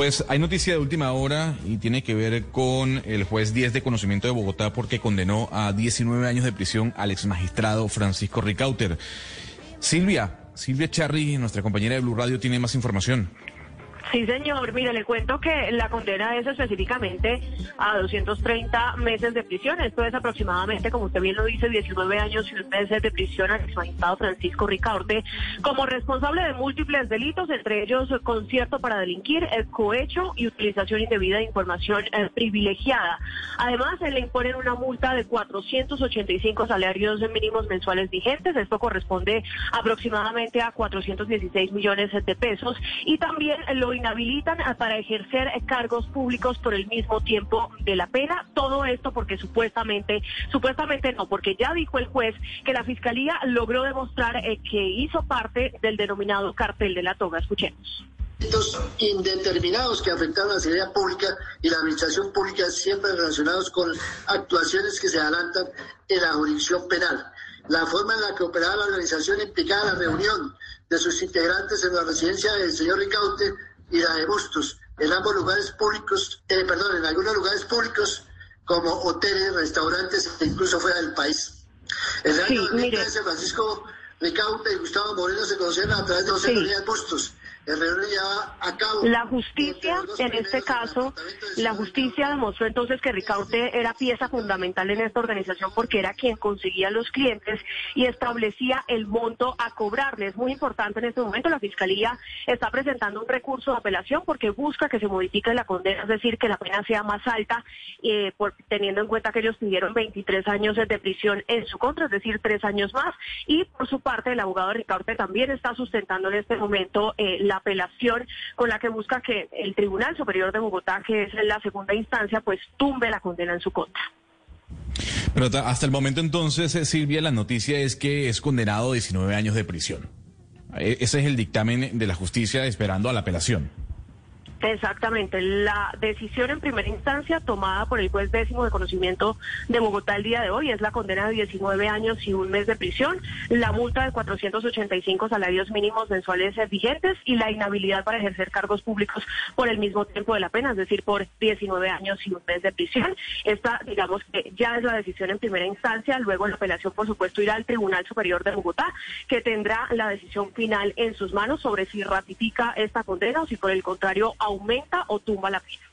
Pues hay noticia de última hora y tiene que ver con el juez 10 de conocimiento de Bogotá porque condenó a 19 años de prisión al ex magistrado Francisco Ricauter. Silvia, Silvia Charri, nuestra compañera de Blue Radio, tiene más información. Sí, señor. Mire, le cuento que la condena es específicamente a 230 meses de prisión. Esto es aproximadamente, como usted bien lo dice, 19 años y un meses de prisión al magistrado Francisco Ricaurte como responsable de múltiples delitos, entre ellos concierto para delinquir, el cohecho y utilización indebida de información eh, privilegiada. Además, se le imponen una multa de 485 salarios mínimos mensuales vigentes. Esto corresponde aproximadamente a 416 millones de pesos. Y también lo inhabilitan para ejercer cargos públicos por el mismo tiempo de la pena. Todo esto porque supuestamente, supuestamente no, porque ya dijo el juez que la fiscalía logró demostrar eh, que hizo parte del denominado cartel de la toga. Escuchemos indeterminados que afectaron a la seguridad pública y la administración pública siempre relacionados con actuaciones que se adelantan en la jurisdicción penal. La forma en la que operaba la organización implicaba la reunión de sus integrantes en la residencia del señor Ricaute y la de Bustos en ambos lugares públicos, eh, perdón, en algunos lugares públicos como hoteles, restaurantes e incluso fuera del país. El año 2013, Francisco Ricaute y Gustavo Moreno se conocieron a través de José sí. Bustos la justicia, en este caso, la justicia demostró entonces que Ricaute era pieza fundamental en esta organización porque era quien conseguía los clientes y establecía el monto a cobrarle. Es muy importante en este momento. La Fiscalía está presentando un recurso de apelación porque busca que se modifique la condena, es decir, que la pena sea más alta, eh, por, teniendo en cuenta que ellos pidieron 23 años de prisión en su contra, es decir, tres años más. Y por su parte, el abogado Ricaute también está sustentando en este momento eh, la apelación con la que busca que el Tribunal Superior de Bogotá, que es la segunda instancia, pues tumbe la condena en su contra. Pero hasta el momento entonces, eh, Silvia, la noticia es que es condenado a 19 años de prisión. E, ese es el dictamen de la justicia esperando a la apelación. Exactamente. La decisión en primera instancia tomada por el juez décimo de conocimiento de Bogotá el día de hoy es la condena de 19 años y un mes de prisión, la multa de 485 salarios mínimos mensuales vigentes y la inhabilidad para ejercer cargos públicos por el mismo tiempo de la pena, es decir, por 19 años y un mes de prisión. Esta, digamos que ya es la decisión en primera instancia. Luego la apelación, por supuesto, irá al Tribunal Superior de Bogotá, que tendrá la decisión final en sus manos sobre si ratifica esta condena o si por el contrario aumenta o tumba la pena.